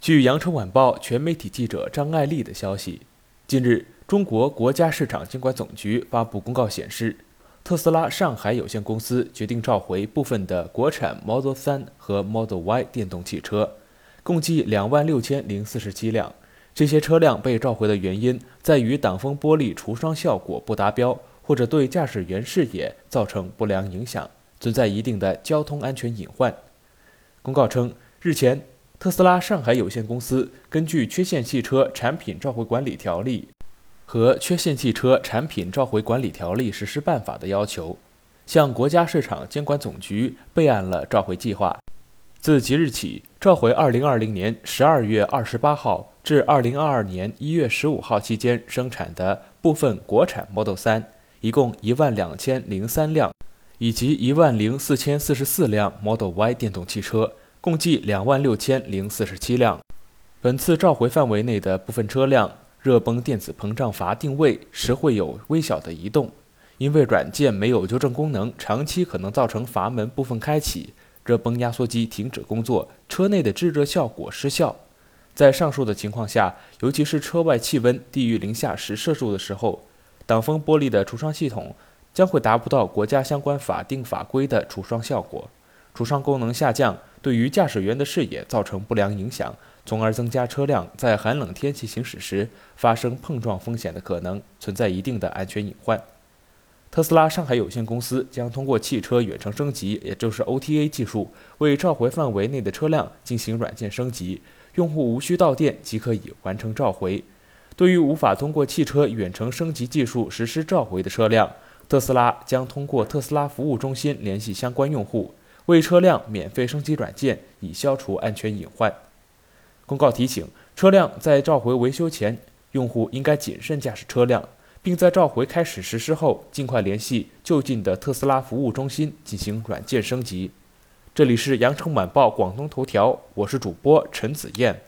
据羊城晚报全媒体记者张爱丽的消息，近日，中国国家市场监管总局发布公告显示，特斯拉上海有限公司决定召回部分的国产 Model 3和 Model Y 电动汽车，共计两万六千零四十七辆。这些车辆被召回的原因在于挡风玻璃除霜效果不达标，或者对驾驶员视野造成不良影响，存在一定的交通安全隐患。公告称，日前，特斯拉上海有限公司根据《缺陷汽车产品召回管理条例》和《缺陷汽车产品召回管理条例实施办法》的要求，向国家市场监管总局备案了召回计划。自即日起，召回2020年12月28号至2022年1月15号期间生产的部分国产 Model 3，一共一万两千零三辆，以及一万零四千四十四辆 Model Y 电动汽车。共计两万六千零四十七辆。本次召回范围内的部分车辆热泵电子膨胀阀定位时会有微小的移动，因为软件没有纠正功能，长期可能造成阀门部分开启、热泵压缩机停止工作、车内的制热效果失效。在上述的情况下，尤其是车外气温低于零下十摄氏度的时候，挡风玻璃的除霜系统将会达不到国家相关法定法规的除霜效果，除霜功能下降。对于驾驶员的视野造成不良影响，从而增加车辆在寒冷天气行驶时发生碰撞风险的可能，存在一定的安全隐患。特斯拉上海有限公司将通过汽车远程升级，也就是 OTA 技术，为召回范围内的车辆进行软件升级，用户无需到店即可以完成召回。对于无法通过汽车远程升级技术实施召回的车辆，特斯拉将通过特斯拉服务中心联系相关用户。为车辆免费升级软件，以消除安全隐患。公告提醒：车辆在召回维修前，用户应该谨慎驾驶车辆，并在召回开始实施后，尽快联系就近的特斯拉服务中心进行软件升级。这里是羊城晚报广东头条，我是主播陈子燕。